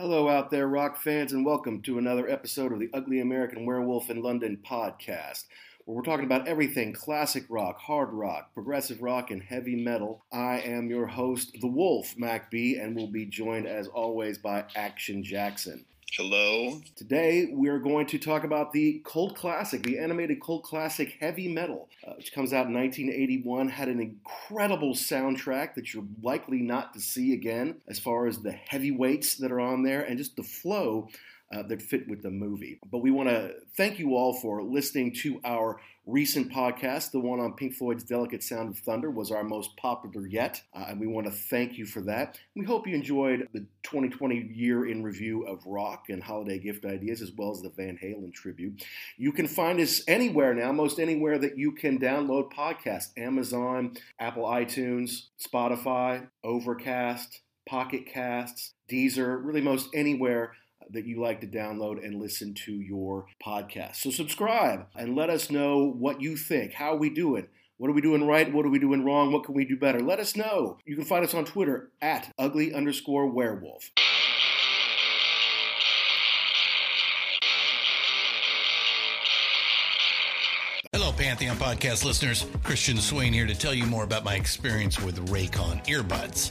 Hello, out there, rock fans, and welcome to another episode of the Ugly American Werewolf in London podcast, where we're talking about everything classic rock, hard rock, progressive rock, and heavy metal. I am your host, The Wolf, Mac B, and will be joined, as always, by Action Jackson. Hello. Today, we're going to talk about the cult classic, the animated cult classic Heavy Metal, uh, which comes out in 1981. Had an incredible soundtrack that you're likely not to see again, as far as the heavyweights that are on there and just the flow uh, that fit with the movie. But we want to thank you all for listening to our recent podcast. The one on Pink Floyd's Delicate Sound of Thunder was our most popular yet, uh, and we want to thank you for that. We hope you enjoyed the 2020 year in review of rock and holiday gift ideas, as well as the Van Halen tribute. You can find us anywhere now, most anywhere that you can download podcasts Amazon, Apple iTunes, Spotify, Overcast, Pocket Casts, Deezer, really most anywhere that you like to download and listen to your podcast. So subscribe and let us know what you think. How are we doing? What are we doing right? What are we doing wrong? What can we do better? Let us know. You can find us on Twitter at ugly underscore werewolf. Hello, Pantheon podcast listeners. Christian Swain here to tell you more about my experience with Raycon earbuds.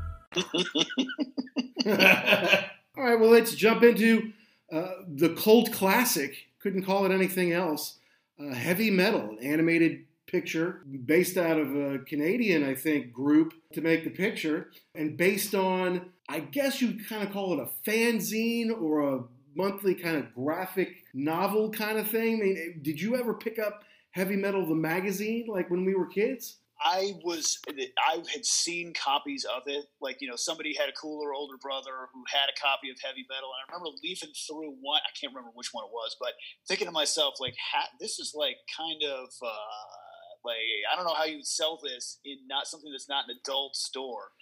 All right, well, let's jump into uh, the cult classic. Couldn't call it anything else. Uh, heavy metal, an animated picture based out of a Canadian, I think, group to make the picture, and based on, I guess you'd kind of call it a fanzine or a monthly kind of graphic novel kind of thing. I mean, did you ever pick up Heavy Metal the magazine like when we were kids? I was I had seen copies of it. Like you know, somebody had a cooler older brother who had a copy of Heavy Metal, and I remember leafing through one. I can't remember which one it was, but thinking to myself, like, this is like kind of uh, like I don't know how you would sell this in not something that's not an adult store.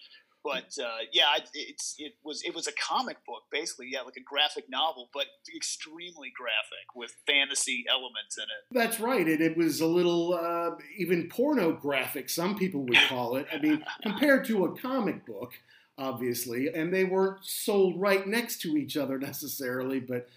But uh, yeah, it's it was it was a comic book basically, yeah, like a graphic novel, but extremely graphic with fantasy elements in it. That's right. It, it was a little uh, even pornographic. Some people would call it. I mean, compared to a comic book, obviously, and they weren't sold right next to each other necessarily, but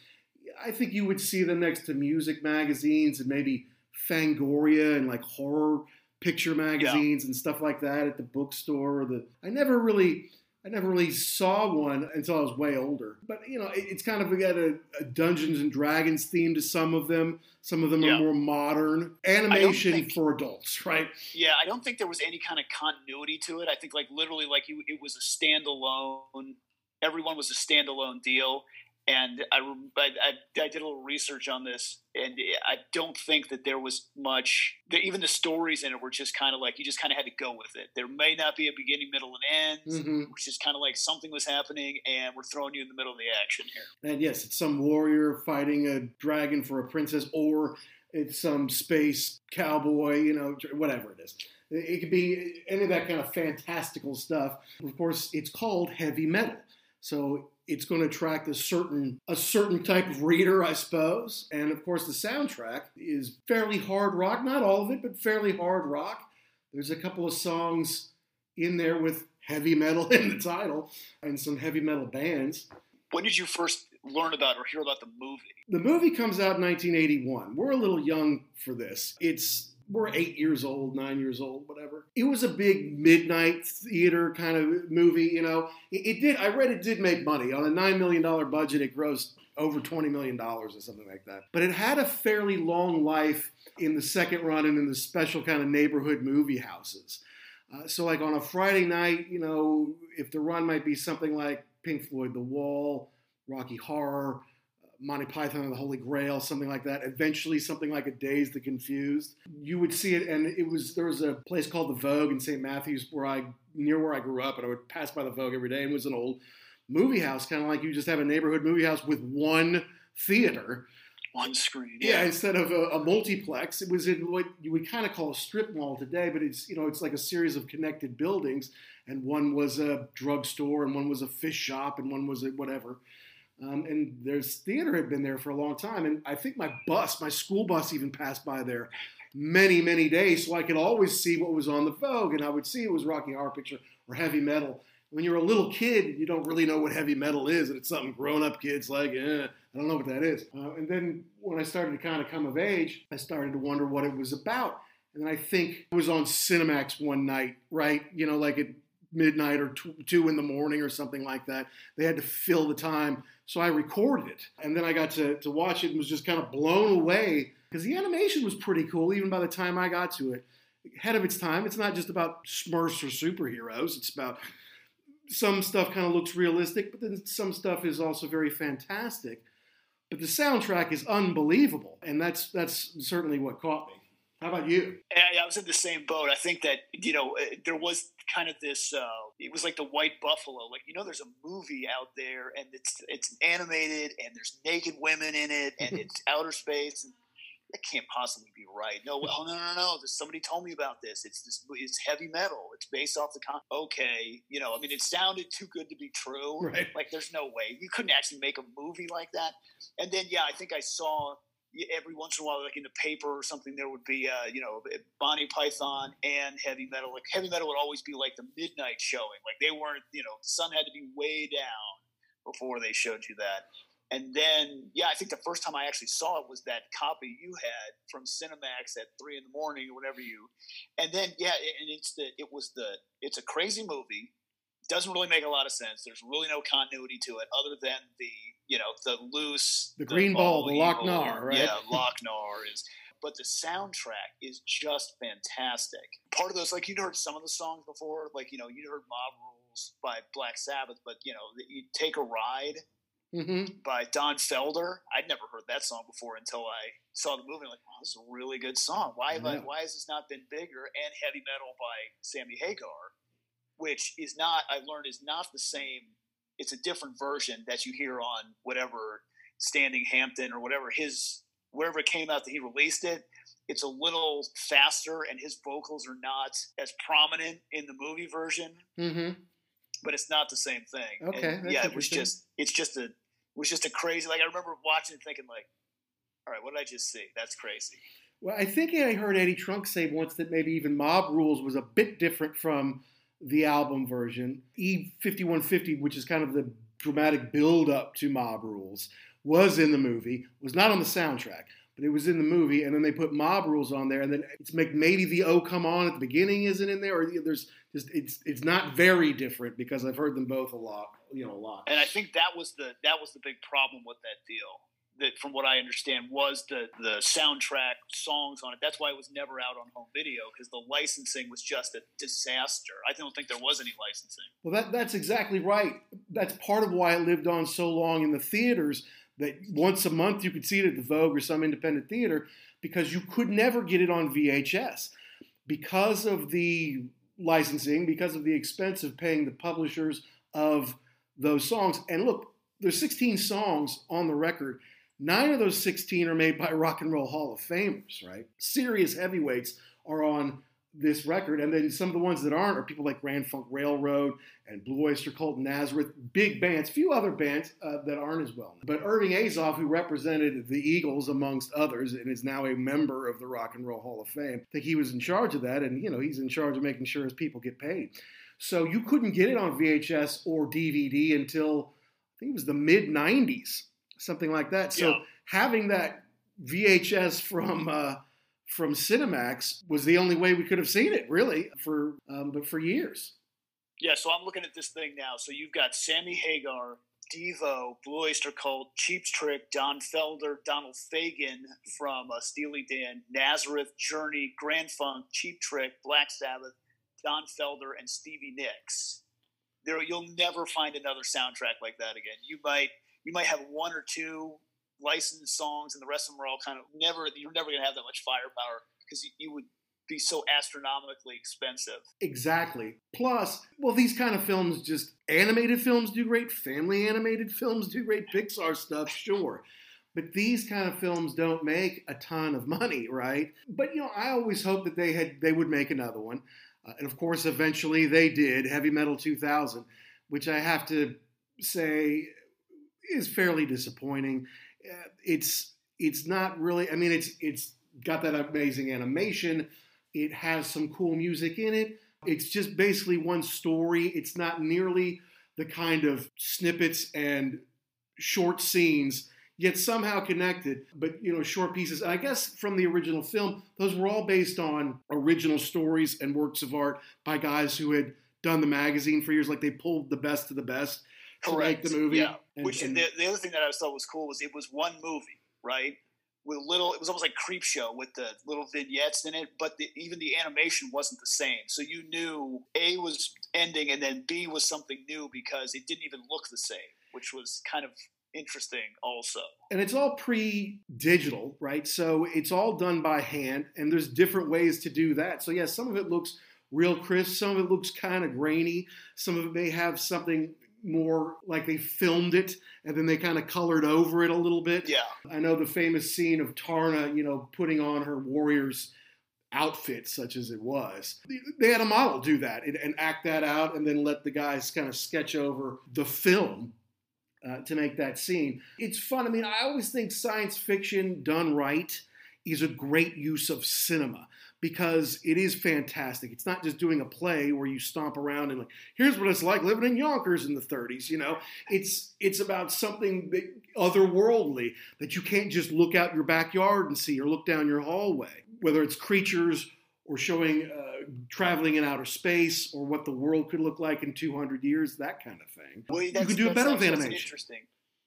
I think you would see them next to music magazines and maybe Fangoria and like horror picture magazines yeah. and stuff like that at the bookstore. Or the I never really I never really saw one until I was way older. But you know, it, it's kind of got a, a, Dungeons and Dragons theme to some of them. Some of them yeah. are more modern animation think, for adults, right? Yeah, I don't think there was any kind of continuity to it. I think like literally like it was a standalone. Everyone was a standalone deal, and I, I, I, did a little research on this, and I don't think that there was much. Even the stories in it were just kind of like you just kind of had to go with it. There may not be a beginning, middle, and end, mm-hmm. which is kind of like something was happening, and we're throwing you in the middle of the action here. And yes, it's some warrior fighting a dragon for a princess, or it's some space cowboy, you know, whatever it is. It could be any of that kind of fantastical stuff. Of course, it's called heavy metal. So it's going to attract a certain a certain type of reader, I suppose. And of course, the soundtrack is fairly hard rock, not all of it, but fairly hard rock. There's a couple of songs in there with heavy metal in the title and some heavy metal bands. When did you first learn about or hear about the movie? The movie comes out in 1981. We're a little young for this. It's we're eight years old, nine years old, whatever. It was a big midnight theater kind of movie, you know. It, it did, I read it did make money. On a $9 million budget, it grossed over $20 million or something like that. But it had a fairly long life in the second run and in the special kind of neighborhood movie houses. Uh, so, like on a Friday night, you know, if the run might be something like Pink Floyd The Wall, Rocky Horror, Monty Python and the Holy Grail, something like that. Eventually, something like a Dazed and Confused. You would see it, and it was there was a place called the Vogue in St. Matthews where I near where I grew up, and I would pass by the Vogue every day, and it was an old movie house, kind of like you just have a neighborhood movie house with one theater. One screen. Yeah, yeah instead of a, a, multiplex, it was in what you would kind of call a strip mall today, but it's you know it's like a series of connected buildings, and one was a drugstore, and one was a fish shop, and one was a whatever. Um, and there's theater had been there for a long time. And I think my bus, my school bus, even passed by there many, many days, so I could always see what was on the Vogue, and I would see it was Rocky Horror Picture or heavy metal. When you're a little kid, you don't really know what heavy metal is, and it's something grown-up kids like. Eh, I don't know what that is. Uh, and then when I started to kind of come of age, I started to wonder what it was about. And I think it was on Cinemax one night, right? You know, like at midnight or two in the morning or something like that. They had to fill the time. So I recorded it. And then I got to, to watch it and was just kind of blown away because the animation was pretty cool even by the time I got to it. Ahead of its time, it's not just about Smurfs or superheroes. It's about some stuff kind of looks realistic, but then some stuff is also very fantastic. But the soundtrack is unbelievable, and that's that's certainly what caught me. How about you? I, was in the same boat. I think that you know uh, there was kind of this. Uh, it was like the White Buffalo. Like you know, there's a movie out there, and it's it's animated, and there's naked women in it, and it's outer space. And that can't possibly be right. No, oh, no, no, no. Somebody told me about this. It's this. It's heavy metal. It's based off the con. Okay, you know. I mean, it sounded too good to be true. Right. Like, there's no way you couldn't actually make a movie like that. And then, yeah, I think I saw every once in a while, like in the paper or something, there would be, uh, you know, Monty Python and heavy metal. Like heavy metal would always be like the midnight showing. Like they weren't, you know, the sun had to be way down before they showed you that. And then, yeah, I think the first time I actually saw it was that copy you had from Cinemax at three in the morning or whatever you. And then, yeah, and it's the it was the it's a crazy movie. Doesn't really make a lot of sense. There's really no continuity to it other than the you know the loose the green ball, the Loc-Nar, right? Yeah, Loc-Nar is. But the soundtrack is just fantastic. Part of those, like you'd heard some of the songs before, like you know you'd heard Mob Rules by Black Sabbath, but you know you take a ride Mm-hmm. by Don Felder. I'd never heard that song before until I saw the movie. I'm like, wow, this is a really good song. Why have I, why has this not been bigger? And Heavy Metal by Sammy Hagar, which is not I learned is not the same. It's a different version that you hear on whatever Standing Hampton or whatever his wherever it came out that he released it. It's a little faster, and his vocals are not as prominent in the movie version Mm-hmm. but it's not the same thing. Okay, yeah, it was just it's just a it was just a crazy. Like I remember watching and thinking like, all right, what did I just see? That's crazy. Well, I think I heard Eddie Trunk say once that maybe even Mob Rules was a bit different from the album version. E5150, which is kind of the dramatic build up to Mob Rules, was in the movie, was not on the soundtrack, but it was in the movie. And then they put Mob Rules on there, and then it's maybe the Oh Come On at the beginning isn't in there, or there's just it's it's not very different because I've heard them both a lot, you know, a lot. And I think that was the that was the big problem with that deal. That, from what I understand, was the the soundtrack songs on it. That's why it was never out on home video because the licensing was just a disaster. I don't think there was any licensing. Well, that, that's exactly right. That's part of why it lived on so long in the theaters that once a month you could see it at the Vogue or some independent theater because you could never get it on VHS. Because of the licensing, because of the expense of paying the publishers of those songs. And look, there's 16 songs on the record. Nine of those 16 are made by Rock and Roll Hall of Famers, right? Serious heavyweights are on this record. And then some of the ones that aren't are people like Grand Funk Railroad and Blue Oyster Cult, and Nazareth, big bands, few other bands uh, that aren't as well. But Irving Azoff, who represented the Eagles amongst others and is now a member of the Rock and Roll Hall of Fame, I think he was in charge of that. And, you know, he's in charge of making sure his people get paid. So you couldn't get it on VHS or DVD until I think it was the mid 90s, something like that. So Yeah. having that VHS from uh, from Cinemax was the only way we could have seen it, really, for um, but for years. Yeah, so I'm looking at this thing now. So you've got Sammy Hagar, Devo, Blue Oyster Cult, Cheap Trick, Don Felder, Donald Fagen from uh, Steely Dan, Nazareth, Journey, Grand Funk, Cheap Trick, Black Sabbath, Don Felder, and Stevie Nicks. There, you'll never find another soundtrack like that again. You might, you might have one or two licensed songs, and the rest of them are all kind of never. You're never going to have that much firepower because you, you would be so astronomically expensive. Exactly. Plus, well, these kind of films just animated films do great, family animated films do great, Pixar stuff, sure. But these kind of films don't make a ton of money, right? But you know, I always hoped that they had they would make another one, uh, and of course, eventually they did. Heavy Metal 2000, which I have to say is fairly disappointing. Uh, it's it's not really. I mean, it's it's got that amazing animation. It has some cool music in it. It's just basically one story. It's not nearly the kind of snippets and short scenes, yet somehow connected, but you know, short pieces. I guess from the original film, those were all based on original stories and works of art by guys who had done the magazine for years. Like they pulled the best of the best to make the movie. Yeah. And- Which and- the, the other thing that I thought was cool was it was one movie, right? With little, it was almost like Creepshow with the little vignettes in it, but the, even the animation wasn't the same. So you knew A was ending and then B was something new because it didn't even look the same, which was kind of interesting also. and it's all pre-digital, right? So it's all done by hand, and there's different ways to do that. So yeah, some of it looks real crisp, some of it looks kind of grainy, some of it may have something more like they filmed it and then they kind of colored over it a little bit. Yeah. I know the famous scene of Taarna, you know, putting on her warrior's outfit, such as it was. They had a model do that and, and act that out, and then let the guys kind of sketch over the film uh, to make that scene. It's fun. I mean, I always think science fiction done right is a great use of cinema because it is fantastic. It's not just doing a play where you stomp around and like, here's what it's like living in Yonkers in the 30s. You know, it's it's about something otherworldly that you can't just look out your backyard and see or look down your hallway. Whether it's creatures or showing uh, traveling in outer space or what the world could look like in 200 years, that kind of thing. Well, you could do it better with animation. Interesting.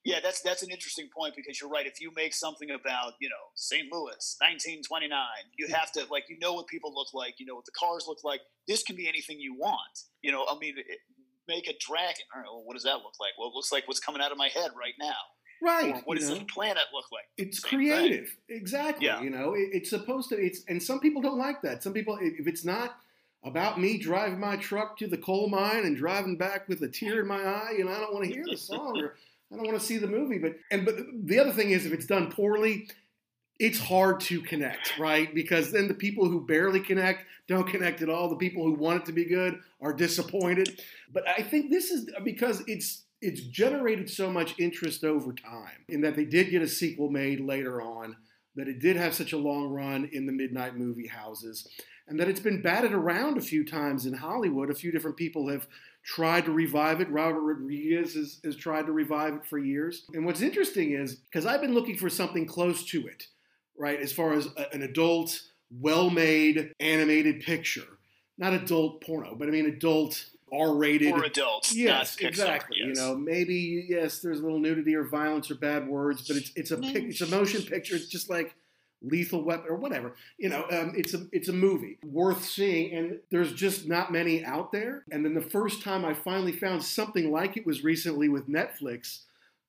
Yeah, that's that's an interesting point because you're right. If you make something about you know St. Louis, 1929, you have to like you know what people look like, you know what the cars look like. This can be anything you want. You know, I mean, it, make a dragon. All right, well, what does that look like? Well, it looks like what's coming out of my head right now. Right. Or what does know? the planet look like? It's Same creative. Thing. Exactly. Yeah. You know, it, it's supposed to. It's and some people don't like that. Some people, if it's not about me driving my truck to the coal mine and driving back with a tear in my eye, and I don't want to hear the song or I don't want to see the movie. But and but the other thing is, if it's done poorly, it's hard to connect, right? Because then the people who barely connect don't connect at all. The people who want it to be good are disappointed. But I think this is because it's it's generated so much interest over time in that they did get a sequel made later on, that it did have such a long run in the midnight movie houses, and that it's been batted around a few times in Hollywood. A few different people have tried to revive it. Robert Rodriguez has, has tried to revive it for years. And what's interesting is because I've been looking for something close to it, right, as far as a, an adult, well made animated picture. Not adult porno, but I mean adult R-rated or adults. Yes, exactly. Yes. You know, maybe yes, there's a little nudity or violence or bad words, but it's it's a pic, it's a motion picture. It's just like Lethal Weapon or whatever. You know, um, it's a it's a movie worth seeing, and there's just not many out there. And then the first time I finally found something like it was recently with Netflix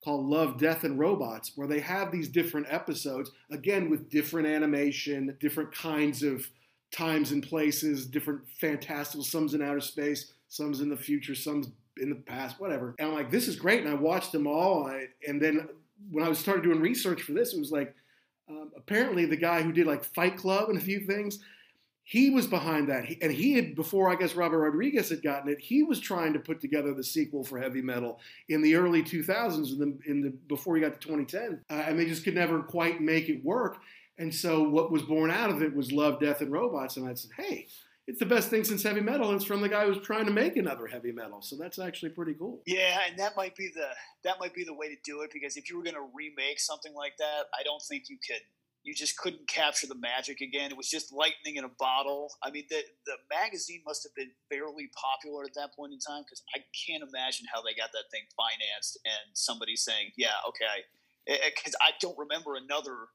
called Love, Death, and Robots, where they have these different episodes again with different animation, different kinds of times and places, different fantastical. Some's in outer space, some's in the future, some's in the past, whatever. And I'm like, this is great, and I watched them all. And then when I was started doing research for this, it was like um, apparently, the guy who did like Fight Club and a few things, he was behind that. He, and he had, before I guess Robert Rodriguez had gotten it, he was trying to put together the sequel for Heavy Metal in the early 2000s, in the, in the before he got to 2010, uh, and they just could never quite make it work. And so, what was born out of it was Love, Death, and Robots. And I said, hey, it's the best thing since heavy metal. And it's from the guy who's trying to make another heavy metal. So that's actually pretty cool. Yeah, and that might be the that might be the way to do it because if you were going to remake something like that, I don't think you could. You just couldn't capture the magic again. It was just lightning in a bottle. I mean, the the magazine must have been fairly popular at that point in time because I can't imagine how they got that thing financed and somebody saying, "Yeah, okay," because I don't remember another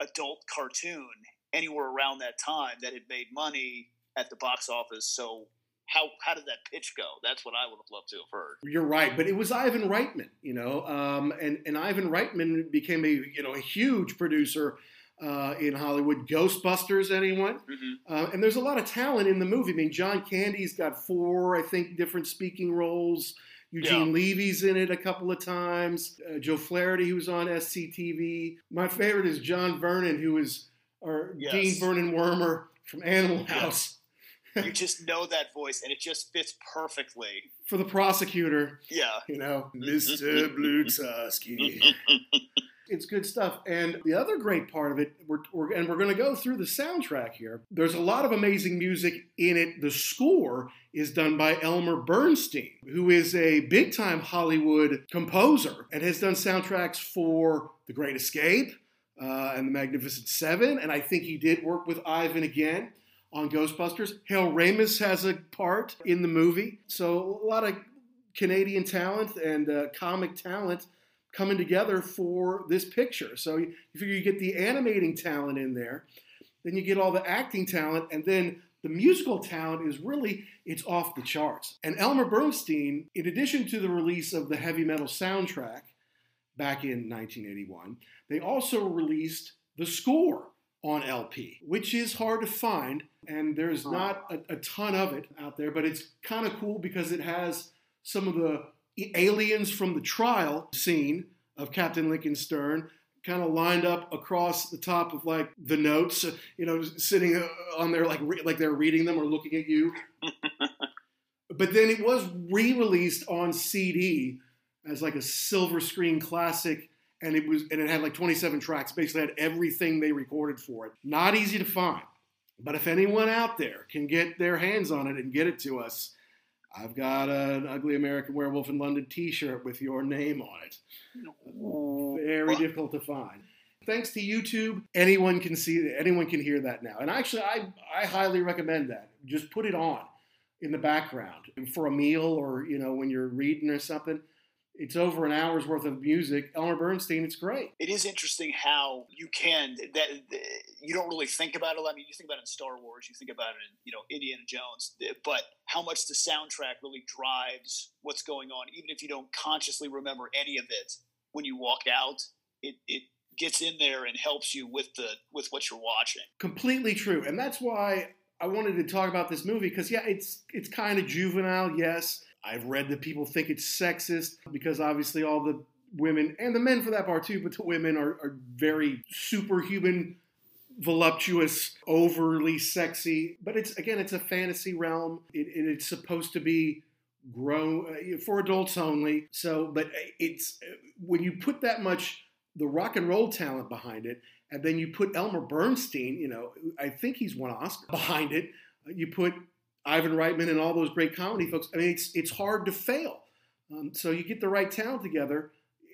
adult cartoon anywhere around that time that had made money at the box office. So how how did that pitch go? That's what I would have loved to have heard. You're right, but it was Ivan Reitman, you know, um, and and Ivan Reitman became a you know a huge producer. Uh, in Hollywood, Ghostbusters, anyone? Mm-hmm. Uh, and there's a lot of talent in the movie. I mean, John Candy's got four, I think, different speaking roles. Eugene yeah. Levy's in it a couple of times. Uh, Joe Flaherty, who's on SCTV. My favorite is John Vernon, who is or yes. Dean Vernon Wormer from Animal House you just know that voice, and it just fits perfectly for the prosecutor. Yeah, you know, Mister Blutarsky. it's good stuff. And the other great part of it, we're, we're and we're going to go through the soundtrack here. There's a lot of amazing music in it. The score is done by Elmer Bernstein, who is a big time Hollywood composer and has done soundtracks for The Great Escape. Uh, and the Magnificent Seven, and I think he did work with Ivan again on Ghostbusters. Harold Ramis has a part in the movie. So a lot of Canadian talent and uh, comic talent coming together for this picture. So you figure you get the animating talent in there, then you get all the acting talent, and then the musical talent is really it's off the charts. And Elmer Bernstein, in addition to the release of the heavy metal soundtrack back in 1981, they also released the score on LP, which is hard to find. And there's not a, a ton of it out there, but it's kind of cool because it has some of the aliens from the trial scene of Captain Lincoln Sternn kind of lined up across the top of like the notes, you know, sitting uh, on there like like they're reading them or looking at you. but then it was re-released on CD as like a silver screen classic and it was and it had like 27 tracks. Basically, had everything they recorded for it. Not easy to find, but if anyone out there can get their hands on it and get it to us, I've got an Ugly American Werewolf in London T-shirt with your name on it. Oh. Very difficult to find. Thanks to YouTube, anyone can see, anyone can hear that now. And actually, I I highly recommend that. Just put it on in the background for a meal or you know when you're reading or something. It's over an hour's worth of music. Elmer Bernstein, it's great. It is interesting how you can that you don't really think about it. I mean, you think about it in Star Wars, you think about it in you know Indiana Jones, but how much the soundtrack really drives what's going on, even if you don't consciously remember any of it when you walk out. It it gets in there and helps you with the with what you're watching. Completely true, and that's why I wanted to talk about this movie because yeah, it's it's kind of juvenile. Yes, I've read that people think it's sexist because obviously all the women and the men for that part too, but the women are, are very superhuman, voluptuous, overly sexy. But it's again, it's a fantasy realm. It, it, it's supposed to be grown uh, for adults only. So, but uh, it's uh, when you put that much the rock and roll talent behind it, and then you put Elmer Bernstein, you know, I think he's won Oscar behind it. Uh, you put Ivan Reitman and all those great comedy folks. I mean, it's it's hard to fail. Um, so you get the right talent together.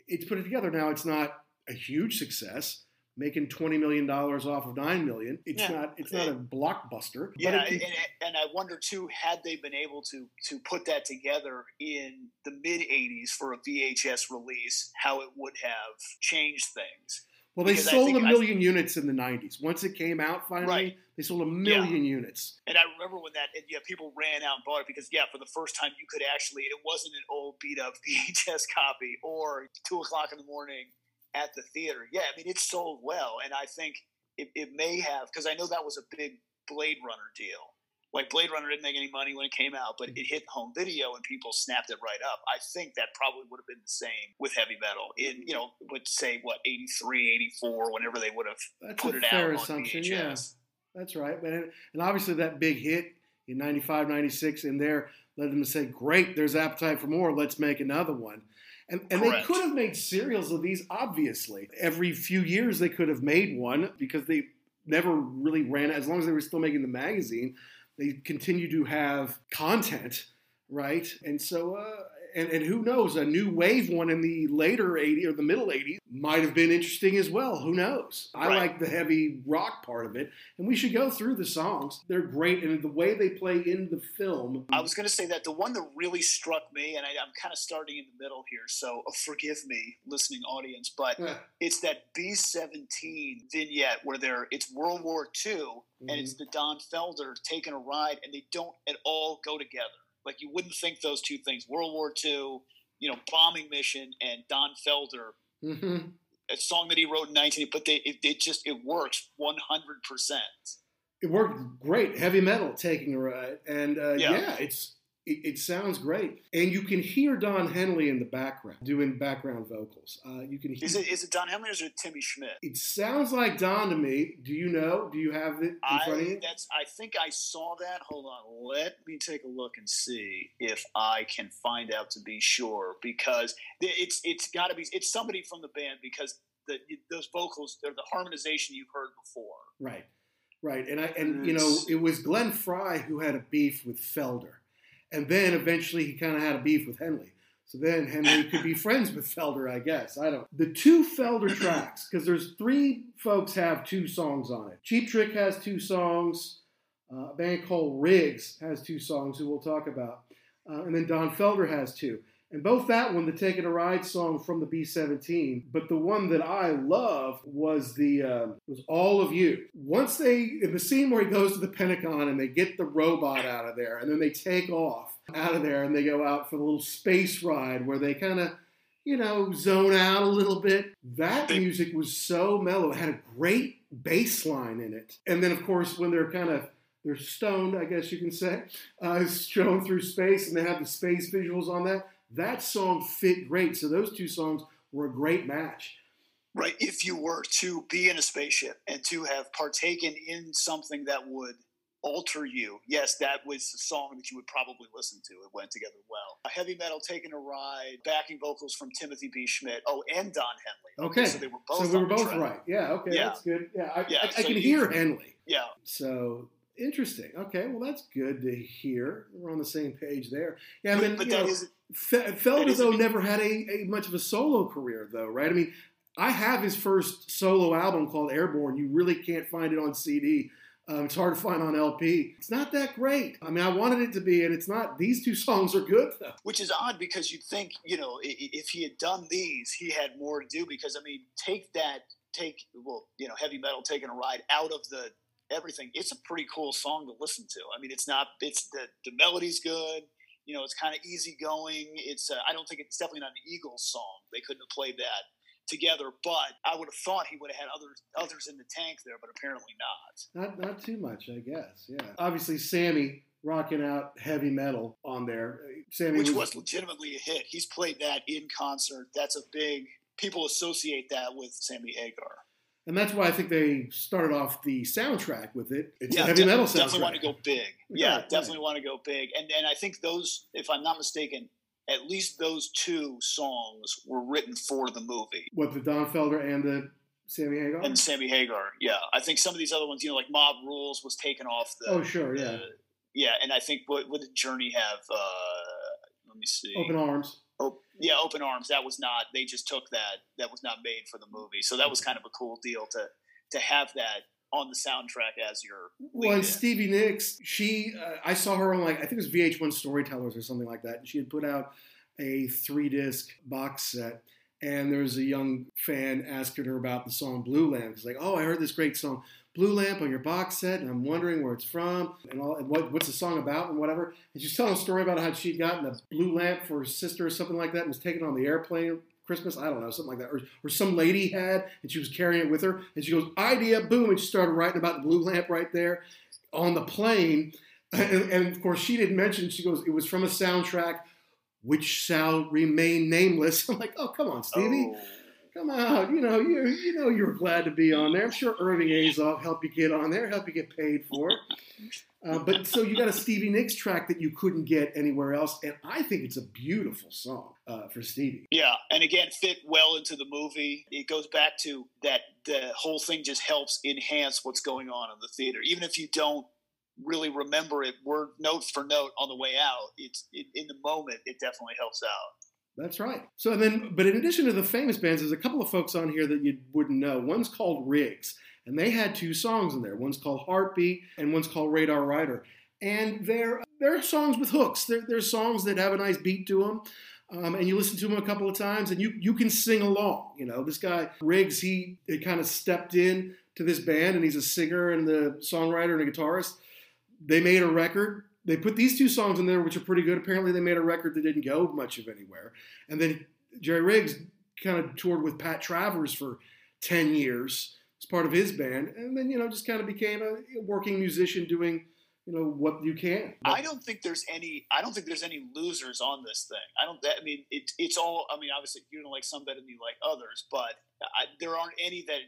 It's put it together. Now it's not a huge success, making twenty million dollars off of nine million. It's Yeah. not it's not a blockbuster. Yeah, but it, and, and I wonder too, had they been able to to put that together in the mid '80s for a VHS release, how it would have changed things. Well, they because sold a I- million units in the '90s. Once it came out, finally, Right. they sold a million units. And I remember when that, and yeah, people ran out and bought it because, yeah, for the first time, you could actually, it wasn't an old beat up VHS copy or two o'clock in the morning at the theater. Yeah, I mean, it sold well. And I think it, it may have, because I know that was a big Blade Runner deal. Like Blade Runner didn't make any money when it came out, but mm. it hit home video and people snapped it right up. I think that probably would have been the same with heavy metal in, you know, would say what, 83, 84, whenever they would have That's put a it fair out on assumption. VHS. Yeah. That's right. But and obviously that big hit in 95, 96 in there led them to say, great, there's appetite for more. Let's make another one. And, and they could have made serials of these, obviously. Every few years they could have made one because they never really ran, as long as they were still making the magazine, they continue to have content, right? And so, uh, and, and who knows, a new wave one in the later 80s or the middle 80s might have been interesting as well. Who knows? I Right. like the heavy rock part of it, and we should go through the songs. They're great, and the way they play in the film. I was going to say that the one that really struck me, and I, I'm kind of starting in the middle here, so uh, forgive me, listening audience, but Yeah. it's that B-17 vignette where they're it's World War II, and it's the Don Felder taking a ride, and they don't at all go together. Like you wouldn't think those two things: World War II, you know, bombing mission, and Don Felder, Mhm. a song that he wrote in 19. But they it, it just it works 100. percent It worked great. Heavy metal taking a ride, and uh, yeah. Yeah. it's it, it sounds great, and you can hear Don Henley in the background doing background vocals. Uh, you can hear. Is it is it Don Henley or is it Timmy Schmit? It sounds like Don to me. Do you know? Do you have it in front of I you? that's I think I saw that. Hold on, let me take a look and see if I can find out to be sure because it's it's got to be it's somebody from the band because the those vocals they're the harmonization you've heard before. Right, right, and I and you know it was Glenn Frey who had a beef with Felder, and then eventually he kind of had a beef with Henley. So then Henley could be friends with Felder, I guess. I don't. The two Felder tracks, because there's three folks have two songs on it. Cheap Trick has two songs. Uh, a band called Riggs has two songs, who we'll talk about, uh, and then Don Felder has two. And both that one, the Taking a Ride song from the B-17, but the one that I love was the uh, was All of You. Once they in the scene where he goes to the Pentagon and they get the robot out of there, and then they take off out of there and they go out for the little space ride where they kind of you know zone out a little bit. That music was so mellow. It had a great bass line in it, and then of course when they're kind of they're stoned, I guess you can say, uh, shown through space, and they have the space visuals on that. That song fit great. So those two songs were a great match. Right. If you were to be in a spaceship and to have partaken in something that would Alter You. Yes, that was the song that you would probably listen to. It went together well. A heavy metal taking a ride, backing vocals from Timothy B. Schmit. Oh, and Don Henley. Okay. So they were both. So we were both track. right. Yeah. Okay. Yeah. That's good. Yeah. I, Yeah, I, I so can you- hear Henley. Yeah. So interesting. Okay. Well, that's good to hear. We're on the same page there. Yeah. Then, but that know, is Fe- Felder, is- though, never had a, a much of a solo career, though, right? I mean, I have his first solo album called Airborne. You really can't find it on CD. Um, it's hard to find on LP. It's not that great. I mean, I wanted it to be, and it's not. These two songs are good, though. which is odd because you'd think you know if he had done these he had more to do because i mean take that take well you know heavy metal taking a ride out of the everything it's a pretty cool song to listen to i mean it's not it's the the melody's good you know it's kind of easygoing it's uh, i don't think it's definitely not an eagles song they couldn't have played that together but i would have thought he would have had others others in the tank there but apparently not Not not too much, I guess. Yeah. Obviously, Sammy rocking out heavy metal on there. Sammy which was legitimately a hit. He's played that in concert. That's a big. People associate that with Sammy Hagar. And that's why I think they started off the soundtrack with it. It's a yeah, heavy metal soundtrack. definitely want to go big. Yeah, Right, definitely want to go big. And and I think those, if I'm not mistaken, at least those two songs were written for the movie. What the Don Felder and the Sammy Hagar? And Sammy Hagar, yeah. I think some of these other ones, you know, like Mob Rules was taken off the. oh, sure, yeah. the- yeah, and I think what, what did Journey have? Uh, let me see. Open arms. Oh, yeah, Open Arms. That was not. They just took that. That was not made for the movie. So that was kind of a cool deal to to have that on the soundtrack as your. Well, and. Stevie Nicks, she, uh, I saw her on like, I think it was VH1 Storytellers or something like that. And she had put out a three disc box set. And there was a young fan asking her about the song Blue Lamp. She's like, oh, I heard this great song, Blue Lamp, on your box set, and I'm wondering where it's from and all, and what, what's the song about and whatever. And she's telling a story about how she'd gotten a blue lamp for her sister or something like that and was taken on the airplane Christmas, I don't know, something like that. Or, or some lady had, and she was carrying it with her. And she goes, idea, boom. And she started writing about the blue lamp right there on the plane. And, and of course, she didn't mention, she goes, it was from a soundtrack which shall remain nameless. I'm like, oh, come on, Stevie. Oh. Come on, you know, you you know you're glad to be on there. I'm sure Irving Azoff helped you get on there, helped you get paid for it. Uh, but so you got a Stevie Nicks track that you couldn't get anywhere else, and I think it's a beautiful song uh, for Stevie. Yeah, and again, fit well into the movie. It goes back to that the whole thing just helps enhance what's going on in the theater, even if you don't really remember it word note for note on the way out. It's it, in the moment, it definitely helps out. That's right. So then, but in addition to the famous bands, there's a couple of folks on here that you wouldn't know. One's called Riggs, and they had two songs in there. One's called Heartbeat, and one's called Radar Rider. And they're they're songs with hooks. They're, they're songs that have a nice beat to them. Um, and you listen to them a couple of times, and you you can sing along. You know, this guy Riggs, he, he kind of stepped in to this band, and he's a singer and the songwriter and a guitarist. They made a record. They put these two songs in there, which are pretty good. Apparently, they made a record that didn't go much of anywhere. And then Jerry Riggs kind of toured with Pat Travers for ten years as part of his band, and then you know just kind of became a working musician doing you know what you can. I don't think there's any. I don't think there's any losers on this thing. I don't. I mean, it, it's all. I mean, obviously, you don't like some better than you like others, but I, there aren't any that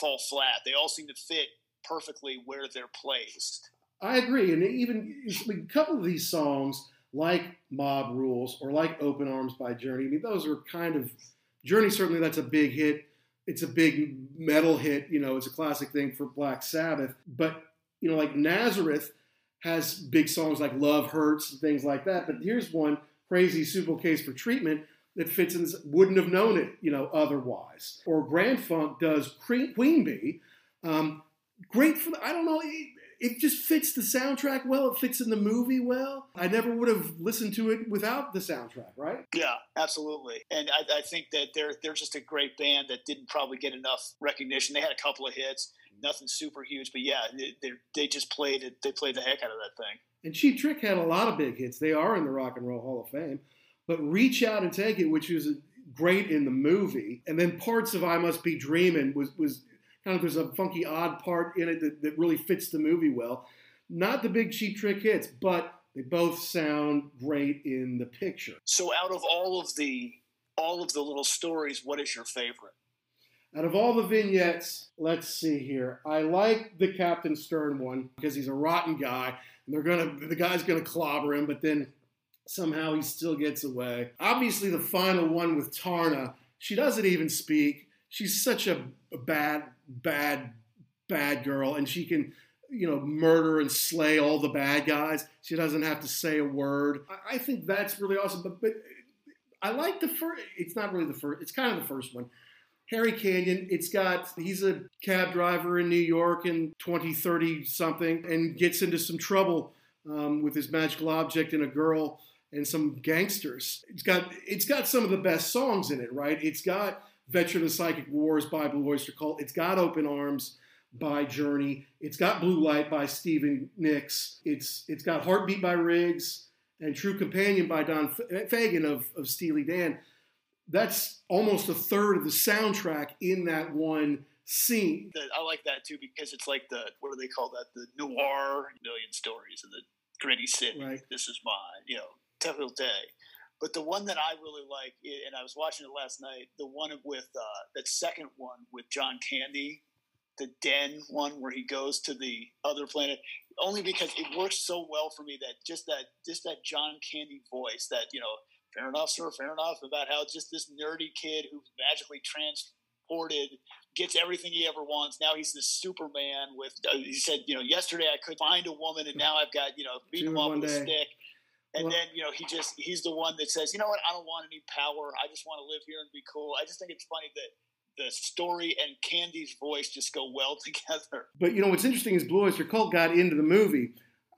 fall flat. They all seem to fit perfectly where they're placed. I agree, and even a couple of these songs, like "Mob Rules" or like "Open Arms" by Journey. I mean, those are kind of Journey. Certainly, that's a big hit. It's a big metal hit. You know, it's a classic thing for Black Sabbath. But you know, like Nazareth has big songs like "Love Hurts" and things like that. But here's one crazy Super Case for Treatment that fits in. Wouldn't have known it, you know, otherwise. Or Grand Funk does Queen Bee. Um, great for the, I don't know. It, just fits the soundtrack well. It fits in the movie well. I never would have listened to it without the soundtrack, right? Yeah, absolutely. And I, I think that they're they're just a great band that didn't probably get enough recognition. They had a couple of hits, mm-hmm. nothing super huge, but yeah, they they, they just played it. They played the heck out of that thing. And Cheap Trick had a lot of big hits. They are in the Rock and Roll Hall of Fame. But Reach Out and Take It, which was great in the movie, and then parts of I Must Be Dreaming was was kind of there's a funky odd part in it that, that really fits the movie well. Not the big Cheap Trick hits, but they both sound great in the picture. So out of all of the all of the little stories, what is your favorite? Out of all the vignettes, let's see here. I like the Captain Sternn one because he's a rotten guy, and they're gonna the guy's gonna clobber him, but then somehow he still gets away. Obviously, the final one with Taarna, she doesn't even speak. She's such a, a bad, bad, bad girl, and she can you know, murder and slay all the bad guys. She doesn't have to say a word. I, think that's really awesome. But, but I like the first. It's not really the first. It's kind of the first one. Harry Canyon, it's got, he's a cab driver in New York in 2030 something and gets into some trouble um, with his magical object and a girl and some gangsters. It's got, it's got some of the best songs in it, right? It's got Veteran of Psychic Wars by Blue Oyster Cult. It's got Open Arms by Journey. It's got Blue Light by Stevie Nicks. It's, it's got Heartbeat by Riggs and True Companion by Don uh, Fagen of, of Steely Dan that's almost a third of the soundtrack in that one scene. I like that too because it's like the what do they call that? The noir million stories and the gritty city. Right. This is my you know typical day. But the one that I really like, and I was watching it last night, the one with uh, that second one with John Candy, the Den one where he goes to the other planet, only because it works so well for me that just that just that John Candy voice, that you know fair enough, sir, fair enough, about how just this nerdy kid who's magically transported gets everything he ever wants. Now he's this Superman with, uh, he said, you know, yesterday I could find a woman and now I've got, you know, beat him up with a stick. And well, then, you know, he just, he's the one that says, you know what, I don't want any power. I just want to live here and be cool. I just think it's funny that the story and Candy's voice just go well together. But, you know, what's interesting is Blue Oyster Cult got into the movie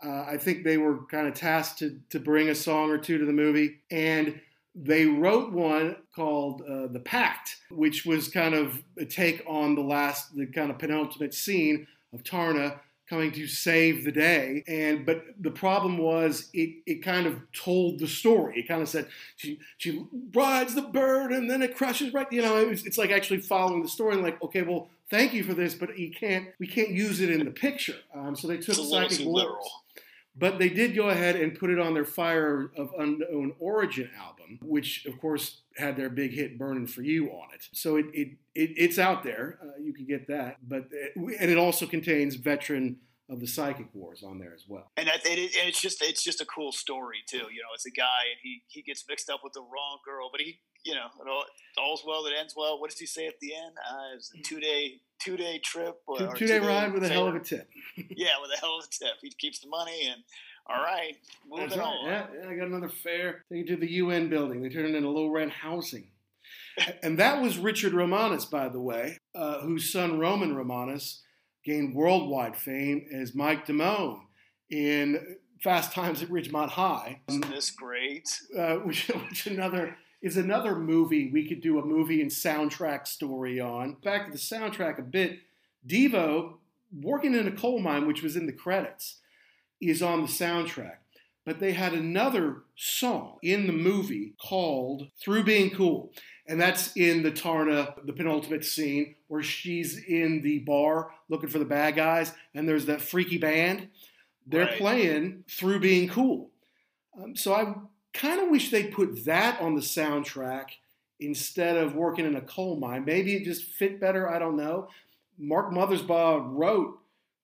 uh, I think they were kind of tasked to, to bring a song or two to the movie. And they wrote one called uh, The Pact, which was kind of a take on the last, the kind of penultimate scene of Taarna coming to save the day. And but the problem was it it kind of told the story. It kind of said she she rides the bird and then it crushes right. You know, it was, it's like actually following the story. And like, okay, well, thank you for this, but you can't we can't use it in the picture. Um, so they took a psychic literal. But they did go ahead and put it on their Fire of Unknown Origin album, which of course had their big hit "Burning for You" on it. So it, it, it it's out there. Uh, you can get that. But it, and it also contains veteran of the psychic wars on there as well. And, that, and, it's just it's just a cool story too. You know, it's a guy and he he gets mixed up with the wrong girl, but he you know all, all's well that ends well. What does he say at the end? Uh, it was a two day two day trip or two, two day ride with a hell of a tip. yeah, with a hell of a tip. He keeps the money and. All right, moving right. on. Yeah, yeah, I got another fare. They to the UN building. They turned it into low rent housing. and that was Richard Romanus, by the way, uh, whose son Roman Romanus gained worldwide fame as Mike Damone in Fast Times at Ridgemont High. Isn't this great? Uh, which, which another is another movie we could do a movie and soundtrack story on. Back to the soundtrack a bit. Devo, working in a coal mine, which was in the credits, is on the soundtrack. But they had another song in the movie called Through Being Cool. And that's in the Taarna, the penultimate scene where she's in the bar looking for the bad guys, and there's that freaky band. They're right. playing Through Being Cool. Um, so I kind of wish they put that on the soundtrack instead of working in a coal mine. Maybe it just fit better. I don't know. Mark Mothersbaugh wrote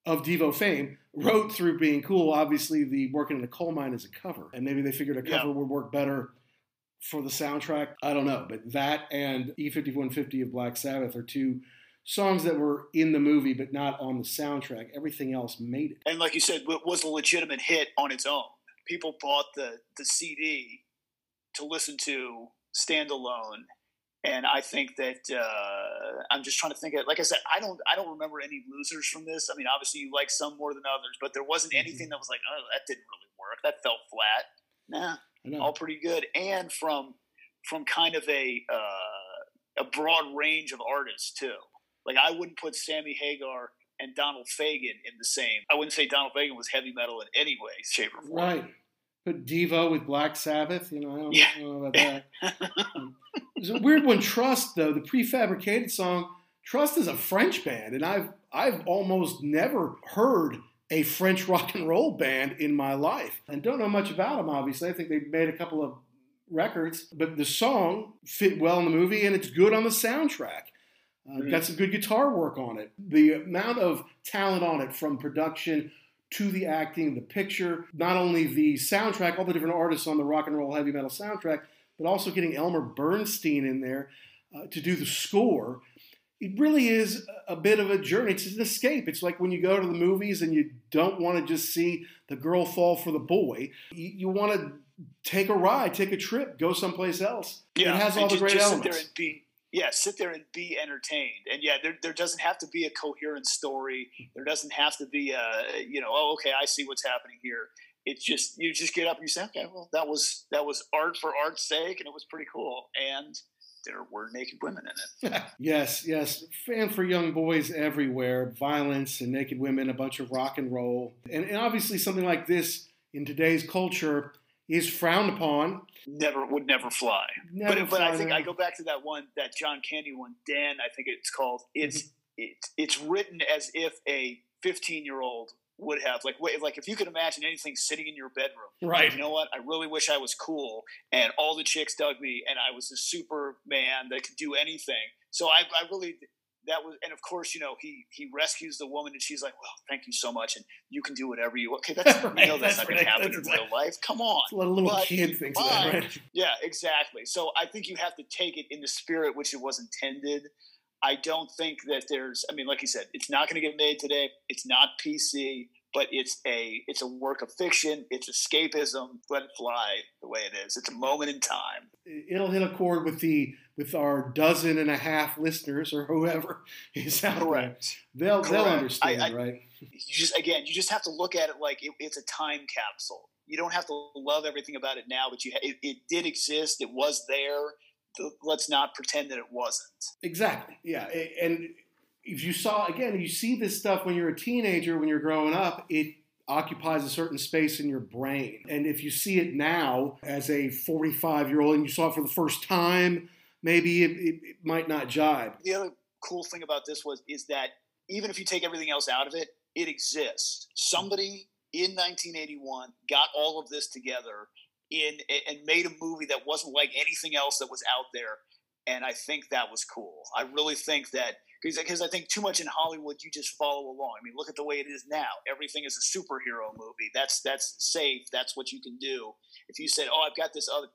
of Devo fame, wrote through being cool. Obviously, the working in a coal mine is a cover, and maybe they figured a cover yeah. would work better for the soundtrack. I don't know, but that and E5150 of Black Sabbath are two songs that were in the movie but not on the soundtrack. Everything else made it. And like you said, it was a legitimate hit on its own people bought the the CD to listen to standalone, and I think that uh, I'm just trying to think of. Like I said, I don't I don't remember any losers from this. I mean, obviously you like some more than others, but there wasn't mm-hmm. anything that was like, oh, that didn't really work. That fell flat. Nah, all pretty good, and from from kind of a uh, a broad range of artists too. Like I wouldn't put Sammy Hagar and Donald Fagen in the same. I wouldn't say Donald Fagen was heavy metal in any way, shape, or form. Right. But Devo with Black Sabbath, you know, I don't, yeah. I don't know about that. There's a weird one, Trust, though, the prefabricated song. Trust is a French band, and I've I've almost never heard a French rock and roll band in my life, and don't know much about them. Obviously, I think they made a couple of records, but the song fit well in the movie, and it's good on the soundtrack. Uh, Got some good guitar work on it. The amount of talent on it, from production to the acting, the picture, not only the soundtrack, all the different artists on the rock and roll heavy metal soundtrack, but also getting Elmer Bernstein in there uh, to do the score. It really is a bit of a journey. It's an escape. It's like when you go to the movies and you don't want to just see the girl fall for the boy. You, you want to take a ride, take a trip, go someplace else. Yeah, it has all the great elements. Yeah, sit there and be entertained. And yeah, there, there doesn't have to be a coherent story. There doesn't have to be a, you know, oh, okay, I see what's happening here. It's just you just get up and you say, okay, well, that was that was art for art's sake, and it was pretty cool. And there were naked women in it. Yes, yes. And for young boys everywhere, violence and naked women, a bunch of rock and roll. And, and obviously, something like this in today's culture is frowned upon. Never would never fly. Never but but I think. I go back to that one, that John Candy one, Den. I think it's called. It's Mm-hmm. it's it's written as if a 15 year old would have like wait, like if you could imagine anything sitting in your bedroom. Right. You know what? I really wish I was cool and all the chicks dug me and I was a superman that could do anything. So I, I really that was and of course you know he he rescues the woman and she's like well thank you so much and you can do whatever you want okay that's Right, you know that's, that's not going to happen in real right. life come on A lot of little But kid thinks of that, right? yeah, exactly. So I think you have to take it in the spirit which it was intended. I don't think that there's. I mean, like you said, it's not going to get made today. It's not PC, but it's a it's a work of fiction. It's escapism. Let it fly the way it is. It's a moment in time. It'll hit a chord with the with our dozen and a half listeners or whoever is out there. They'll they'll understand, I- I- right? You just again, you just have to look at it like it, it's a time capsule. You don't have to love everything about it now, but you it, it did exist. It was there. Let's not pretend that it wasn't. Exactly. Yeah. And if you saw again, you see this stuff when you're a teenager, when you're growing up, it occupies a certain space in your brain. And if you see it now as a 45 year old and you saw it for the first time, maybe it, it, it might not jibe. the other cool thing about this was is that even if you take everything else out of it, it exists. Somebody in 1981 got all of this together in and made a movie that wasn't like anything else that was out there, and I think that was cool. I really think that because I think too much in Hollywood you just follow along. I mean, look at the way it is now. Everything is a superhero movie. That's that's safe. That's what you can do. If you said, "Oh, I've got this other,"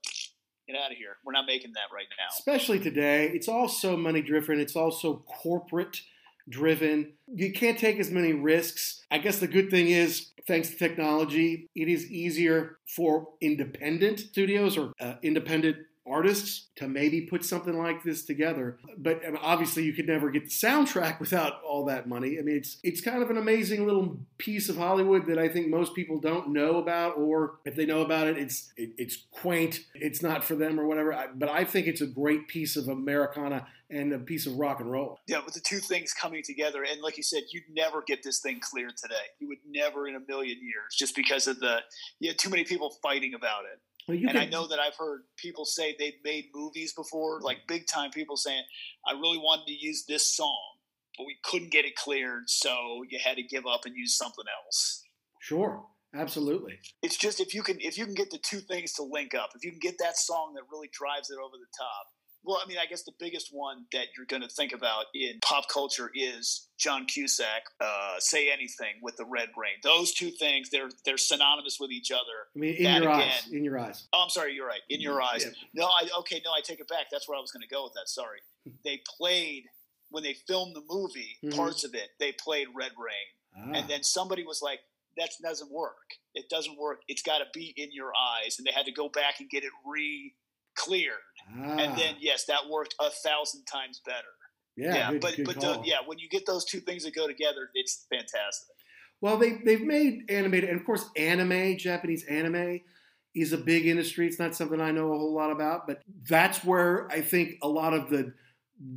get out of here. We're not making that right now. Especially today, it's all so money driven, it's also corporate driven. You can't take as many risks. I guess the good thing is, thanks to technology, it is easier for independent studios or uh, independent artists to maybe put something like this together. But obviously, you could never get the soundtrack without all that money. I mean, it's it's kind of an amazing little piece of Hollywood that I think most people don't know about, or if they know about it, it's it, it's quaint. It's not for them or whatever. But I think it's a great piece of Americana and a piece of rock and roll. Yeah, with the two things coming together, and like you said, you'd never get this thing cleared today. You would never in a million years, just because of the you had too many people fighting about it. Well, and I know that I've heard people say they've made movies before, like big time people saying, "I really wanted to use this song, but we couldn't get it cleared, so you had to give up and use something else." Sure, absolutely. It's just if you can if you can get the two things to link up, if you can get that song that really drives it over the top. Well, I mean, I guess the biggest one that you're going to think about in pop culture is John Cusack, uh, "Say Anything" with the Red Rain. Those two things, they're they're synonymous with each other. I mean, in That your again- eyes, in your eyes. Oh, I'm sorry. You're right. In your eyes. Yeah. No, I okay. No, I take it back. That's where I was going to go with that. Sorry. They played when they filmed the movie. Mhm. Parts of it they played Red Rain, Ah. and then somebody was like, "That doesn't work. It doesn't work. It's got to be in your eyes." And they had to go back and get it re cleared. Ah. And then yes, that worked a thousand times better. yeah, good, but good but the, yeah, when you get those two things that go together, it's fantastic. Well, they they've made animated, and of course, anime, Japanese anime, is a big industry. It's not something I know a whole lot about, but that's where I think a lot of the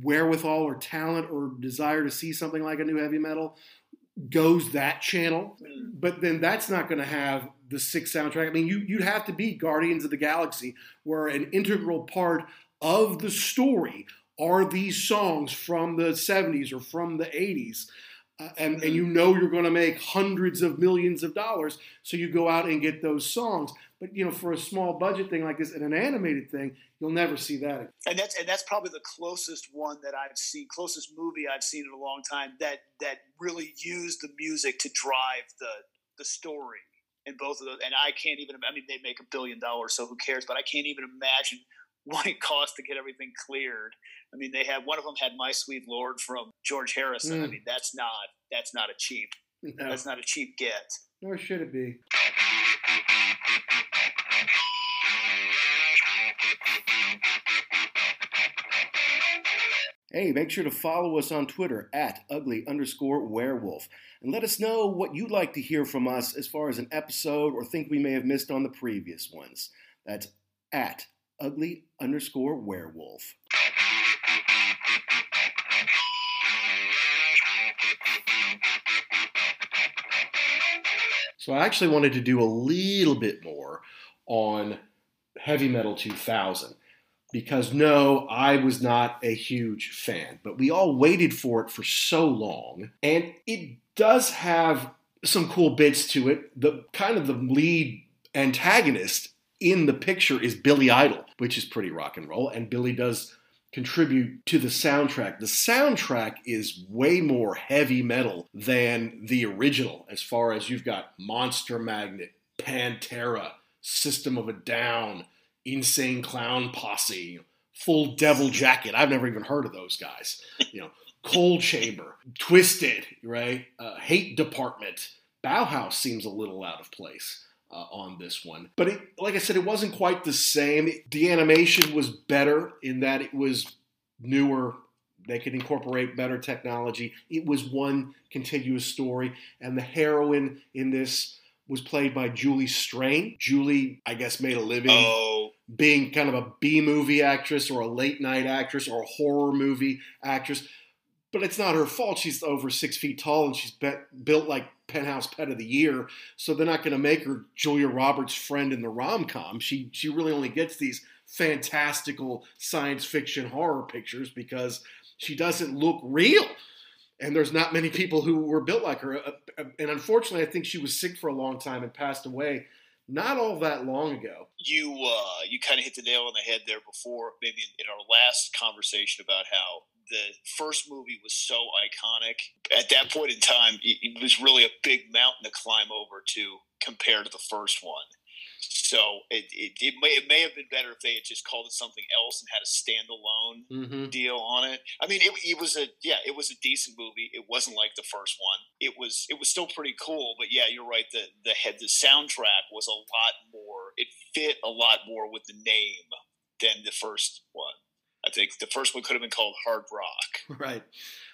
wherewithal or talent or desire to see something like a new heavy metal goes that channel. Mm. But then that's not going to have the six soundtrack. I mean, you you'd have to be Guardians of the Galaxy, where an integral part of the story are these songs from the 70s or from the 80s. Uh, and, and you know you're going to make hundreds of millions of dollars, so you go out and get those songs. But you know, for a small budget thing like this and an animated thing, you'll never see that. And that's and that's probably the closest one that I've seen, closest movie I've seen in a long time that that really used the music to drive the the story in both of those. And I can't even. I mean, they make a billion dollars, so who cares? But I can't even imagine what it cost to get everything cleared. I mean, they had one of them had "My Sweet Lord" from George Harrison. Mm. I mean, that's not that's not a cheap no. that's not a cheap get. Nor should it be. Hey, make sure to follow us on Twitter at ugly underscore werewolf and let us know what you'd like to hear from us as far as an episode or think we may have missed on the previous ones. That's at ugly underscore werewolf. So I actually wanted to do a little bit more on Heavy Metal 2000 because no, I was not a huge fan, but we all waited for it for so long, and it does have some cool bits to it. The kind of the lead antagonist in the picture is Billy Idol, which is pretty rock and roll, and Billy does contribute to the soundtrack. The soundtrack is way more heavy metal than the original, as far as you've got Monster Magnet, Pantera, System of a Down, Insane Clown Posse, Full Devil Jacket. I've never even heard of those guys. You know, Coal Chamber, Twisted, right? Uh, Hate Department. Bauhaus seems a little out of place. Uh, on this one. But it, like I said, it wasn't quite the same. The animation was better in that it was newer. They could incorporate better technology. It was one contiguous story, and the heroine in this was played by Julie Strain. Julie, I guess, made a living oh. being kind of a B movie actress or a late night actress or a horror movie actress. But it's not her fault. She's over six feet tall and she's built like Penthouse Pet of the Year. So they're not going to make her Julia Roberts' friend in the rom com. She she really only gets these fantastical science fiction horror pictures because she doesn't look real and there's not many people who were built like her. Uh, uh, and unfortunately, I think she was sick for a long time and passed away not all that long ago. You uh, you kind of hit the nail on the head there before, maybe in our last conversation about how the first movie was so iconic. At that point in time, it was really a big mountain to climb over to compare to the first one. So it, it, it, may it may have been better if they had just called it something else and had a standalone mm-hmm. deal on it. I mean, it, it, was a yeah, it was a decent movie. It wasn't like the first one. It was it was still pretty cool. But yeah, you're right. The the head the soundtrack was a lot more. It fit a lot more with the name than the first one. I think the first one could have been called Hard Rock. Right.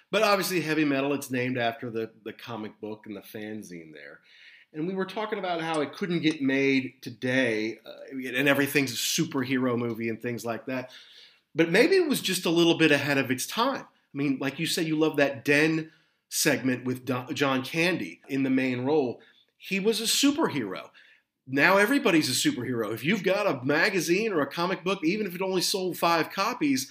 But obviously, heavy metal. It's named after the the comic book and the fanzine there and we were talking about how it couldn't get made today, uh, and everything's a superhero movie and things like that. But maybe it was just a little bit ahead of its time. I mean, like you say, you love that Den segment with Don, John Candy in the main role. He was a superhero. Now everybody's a superhero. If you've got a magazine or a comic book, even if it only sold five copies,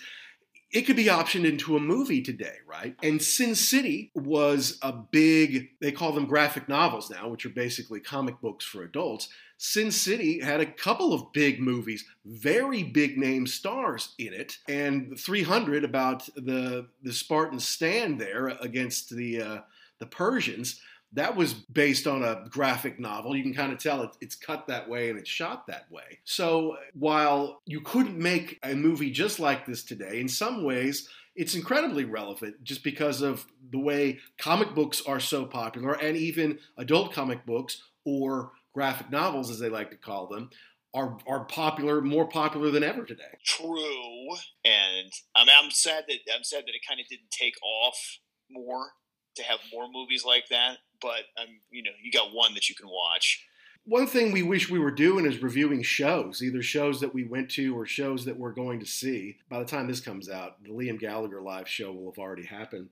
it could be optioned into a movie today, right? And Sin City was a big, they call them graphic novels now, which are basically comic books for adults. Sin City had a couple of big movies, very big name stars in it, and 300 about the the Spartans stand there against the uh, the Persians that was based on a graphic novel. You can kind of tell it, it's cut that way and it's shot that way. So while you couldn't make a movie just like this today, in some ways, it's incredibly relevant just because of the way comic books are so popular and even adult comic books or graphic novels, as they like to call them, are are popular, more popular than ever today. True, and I mean, I'm sad that I'm sad that it kind of didn't take off more to have more movies like that. But um, you know, you got one that you can watch. One thing we wish we were doing is reviewing shows, either shows that we went to or shows that we're going to see. By the time this comes out, the Liam Gallagher live show will have already happened.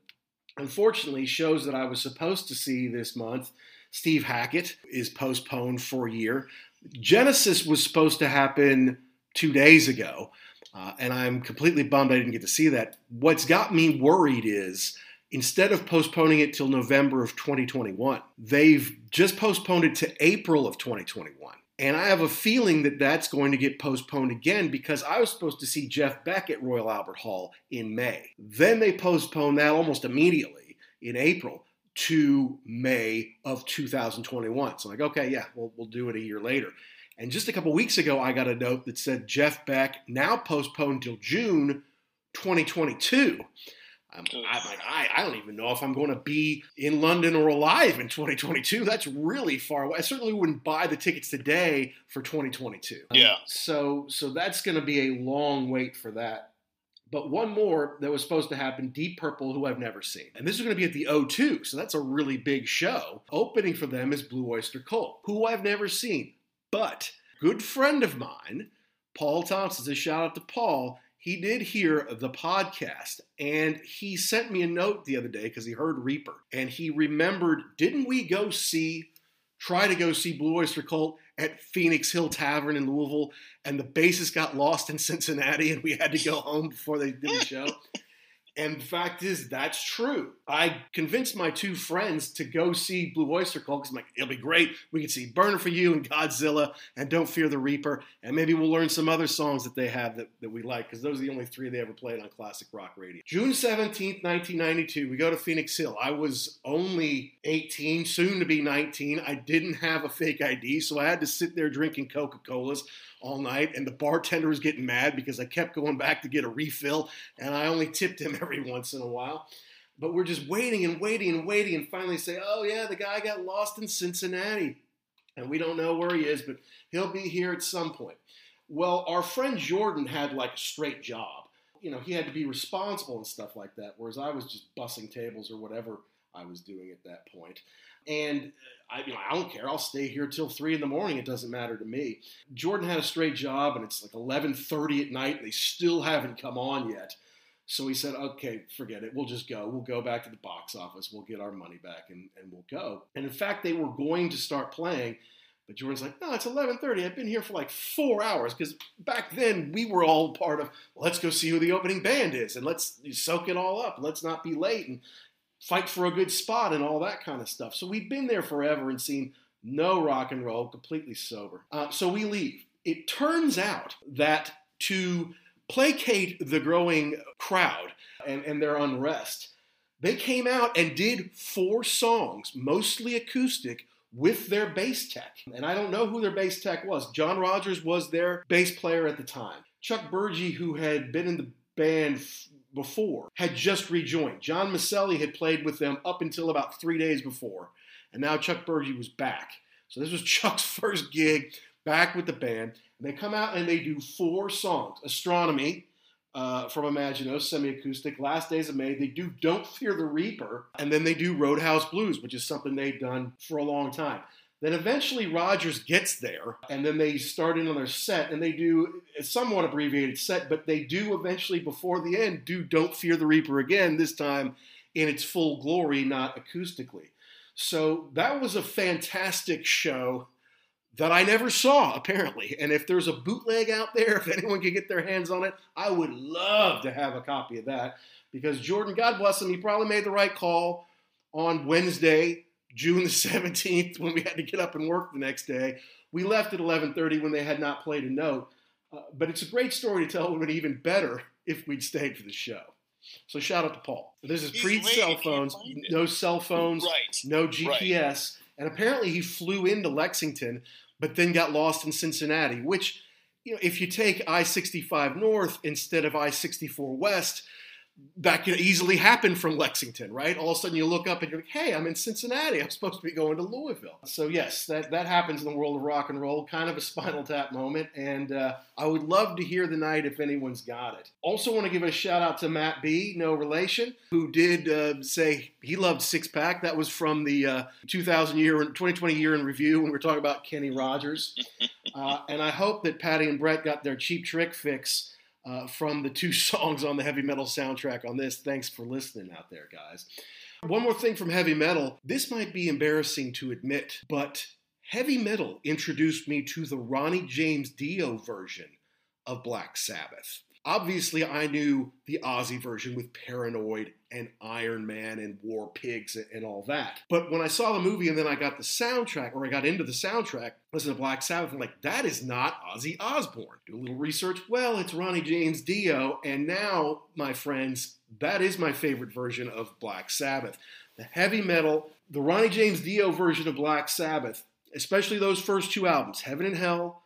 Unfortunately, shows that I was supposed to see this month, Steve Hackett is postponed for a year. Genesis was supposed to happen two days ago, uh, and I'm completely bummed I didn't get to see that. What's got me worried is instead of postponing it till November of 2021, they've just postponed it to April of 2021. And I have a feeling that that's going to get postponed again because I was supposed to see Jeff Beck at Royal Albert Hall in May. Then they postponed that almost immediately in April to May of 2021. So, like, okay, yeah, we'll, we'll do it a year later. And just a couple weeks ago, I got a note that said Jeff Beck now postponed till June 2022. I'm, I'm like, I, I don't even know if I'm going to be in London or alive in 2022. That's really far away. I certainly wouldn't buy the tickets today for 2022. Yeah. Um, so so that's going to be a long wait for that. But one more that was supposed to happen, Deep Purple, who I've never seen. And this is going to be at the O2, so that's a really big show. Opening for them is Blue Oyster Cult, who I've never seen. But good friend of mine, Paul Thompson, a shout out to Paul, he did hear the podcast and he sent me a note the other day because he heard Reaper and he remembered, didn't we go see, try to go see Blue Oyster Cult at Phoenix Hill Tavern in Louisville and the bassist got lost in Cincinnati and we had to go home before they did the show? And the fact is, that's true. I convinced my two friends to go see Blue Oyster Cult because I'm like, it'll be great. We can see Burning for You and Godzilla and Don't Fear the Reaper. And maybe we'll learn some other songs that they have that, that we like because those are the only three they ever played on classic rock radio. June 17th, 1992, we go to Phoenix Hill. I was only 18, soon to be 19. I didn't have a fake ID, so I had to sit there drinking Coca Colas all night, and the bartender was getting mad because I kept going back to get a refill, and I only tipped him every once in a while. But we're just waiting and waiting and waiting, and finally say, "Oh yeah, the guy got lost in Cincinnati, and we don't know where he is, but he'll be here at some point." Well, our friend Jordan had like a straight job. You know, he had to be responsible and stuff like that, whereas I was just bussing tables or whatever I was doing at that point. And uh, I, you know, I don't care. I'll stay here till three in the morning. It doesn't matter to me. Jordan had a straight job, and it's like 11:30 at night. They still haven't come on yet. So he said, "Okay, forget it. We'll just go. We'll go back to the box office. We'll get our money back, and, and we'll go." And in fact, they were going to start playing, but Jordan's like, "No, it's 11:30. I've been here for like four hours because back then we were all part of. Let's go see who the opening band is, and let's soak it all up. Let's not be late." And fight for a good spot and all that kind of stuff. So we've been there forever and seen no rock and roll, completely sober. Uh, so we leave. It turns out that to placate the growing crowd and, and their unrest, they came out and did four songs, mostly acoustic, with their bass tech. And I don't know who their bass tech was. Jon Rogers was their bass player at the time. Chuck Burgi, who had been in the band before, had just rejoined. John Miceli had played with them up until about three days before, and now Chuck Burgi was back. So this was Chuck's first gig back with the band. And they come out and they do four songs Astronomy uh, from Imaginos, semi acoustic, Last Days of May. They do Don't Fear the Reaper, and then they do Roadhouse Blues, which is something they've done for a long time. Then eventually Rogers gets there, and then they start in on their set, and they do a somewhat abbreviated set, but they do eventually, before the end, do Don't Fear the Reaper again, this time in its full glory, not acoustically. So that was a fantastic show that I never saw, apparently. And if there's a bootleg out there, if anyone can get their hands on it, I would love to have a copy of that because Jordan, God bless him, he probably made the right call on Wednesday June the 17th when we had to get up and work the next day. We left at 11:30 when they had not played a note. Uh, but it's a great story to tell. It would have been even better if we'd stayed for the show. So shout out to Paul. This is pre cell phones, no cell phones, Right. no GPS, and apparently he flew into Lexington, but then got lost in Cincinnati. Which, you know, if you take I-65 North instead of I-64 West, that could easily happen from Lexington, right? All of a sudden you look up and you're like, hey, I'm in Cincinnati. I'm supposed to be going to Louisville. So, yes, that, that happens in the world of rock and roll, kind of a spinal tap moment. And uh, I would love to hear the night if anyone's got it. Also, want to give a shout out to Matt B, no relation, who did uh, say he loved Six Pack. That was from the uh, 2000 year, 2020 year in review when we were talking about Kenny Rogers. Uh, and I hope that Patty and Brett got their cheap trick fix uh, from the two songs on the heavy metal soundtrack on this. Thanks for listening out there, guys. One more thing from heavy metal. This might be embarrassing to admit, but heavy metal introduced me to the Ronnie James Dio version of Black Sabbath. Obviously I knew the Ozzy version with Paranoid and Iron Man and War Pigs and all that. But when I saw the movie and then I got the soundtrack, or I got into the soundtrack, listen to Black Sabbath, I'm like, that is not Ozzy Osbourne. Do a little research. Well, it's Ronnie James Dio, and now, my friends, that is my favorite version of Black Sabbath. The heavy metal, the Ronnie James Dio version of Black Sabbath, especially those first two albums, Heaven and Hell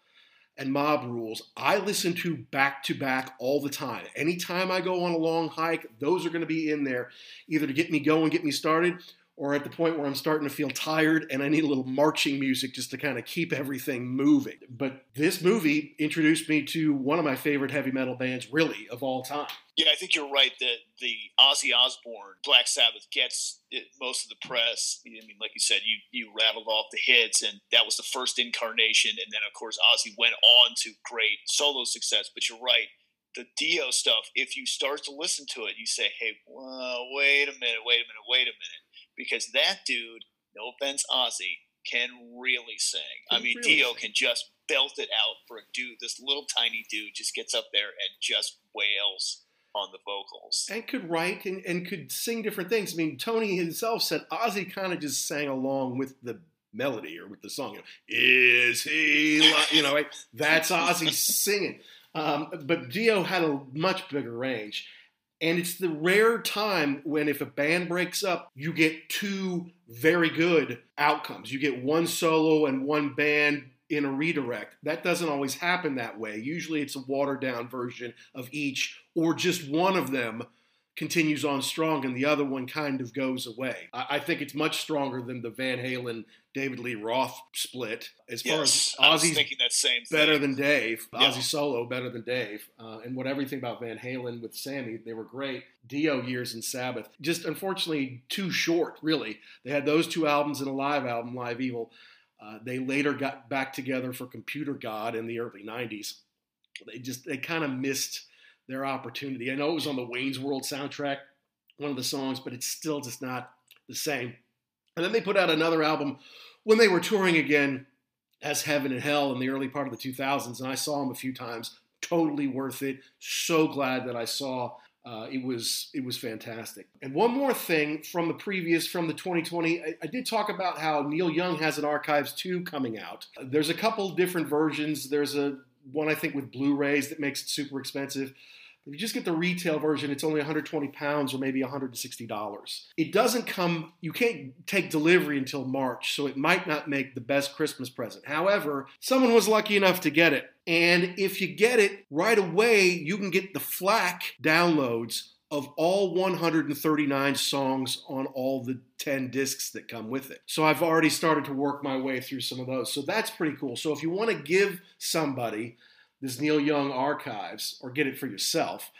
and Mob Rules, I listen to back to back all the time. Anytime I go on a long hike, those are going to be in there either to get me going, get me started, or at the point where I'm starting to feel tired and I need a little marching music just to kind of keep everything moving. But this movie introduced me to one of my favorite heavy metal bands, really, of all time. Yeah, I think you're right that the Ozzy Osbourne Black Sabbath gets it, most of the press. I mean, like you said, you you rattled off the hits, and that was the first incarnation, and then of course Ozzy went on to great solo success. But you're right, the Dio stuff. If you start to listen to it, you say, "Hey, wait a minute, wait a minute, wait a minute," because that dude, no offense, Ozzy, can really sing. I mean, really Dio sing. can just belt it out for a dude. This little tiny dude just gets up there and just wails on the vocals. and could write and, and could sing different things. I mean, Tony himself said Ozzy kind of just sang along with the melody or with the song. You know, Is he? Li-? You know, like, that's Ozzy singing. Um, but Dio had a much bigger range. And it's the rare time when, if a band breaks up, you get two very good outcomes. You get one solo and one band in a redirect. That doesn't always happen that way. Usually it's a watered down version of each, or just one of them continues on strong and the other one kind of goes away. I, I think it's much stronger than the Van Halen David Lee Roth split. As far as Ozzy's thinking that same thing. better than Dave, Yeah. Ozzy solo better than Dave, uh, and what everything about Van Halen with Sammy, they were great. Dio years and Sabbath, just unfortunately too short. Really, they had those two albums and a live album, Live Evil. Uh, they later got back together for Computer God in the early '90s. They just they kind of missed their opportunity. I know it was on the Wayne's World soundtrack, one of the songs, but it's still just not the same. And then they put out another album when they were touring again as Heaven and Hell in the early part of the 2000s, and I saw them a few times. Totally worth it. So glad that I saw. Uh, it was it was fantastic. And one more thing from the previous from the 2020, I, I did talk about how Neil Young has an Archives 2 coming out. There's a couple different versions. There's a one I think with Blu-rays that makes it super expensive. If you just get the retail version, it's only 120 pounds or maybe 160 dollars. It doesn't come. You can't take delivery until March, so it might not make the best Christmas present. However, someone was lucky enough to get it, and if you get it right away, you can get the FLAC downloads of all 139 songs on all the 10 discs that come with it. So I've already started to work my way through some of those. So that's pretty cool. So if you want to give somebody this Neil Young archives or get it for yourself,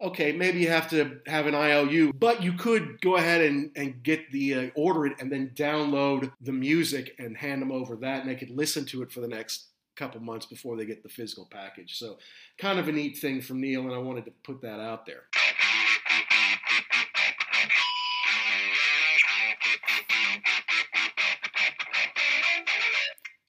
okay, maybe you have to have an IOU, but you could go ahead and, and get the uh, order it and then download the music and hand them over that, and they could listen to it for the next couple months before they get the physical package. So, kind of a neat thing from Neil, and I wanted to put that out there.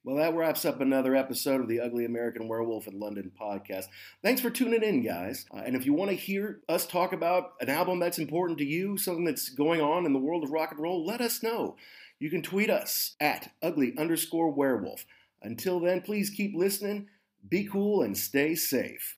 Well, that wraps up another episode of the Ugly American Werewolf in London podcast. Thanks for tuning in, guys. Uh, and if you want to hear us talk about an album that's important to you, something that's going on in the world of rock and roll, let us know. You can tweet us at ugly underscore werewolf. Until then, please keep listening, be cool, and stay safe.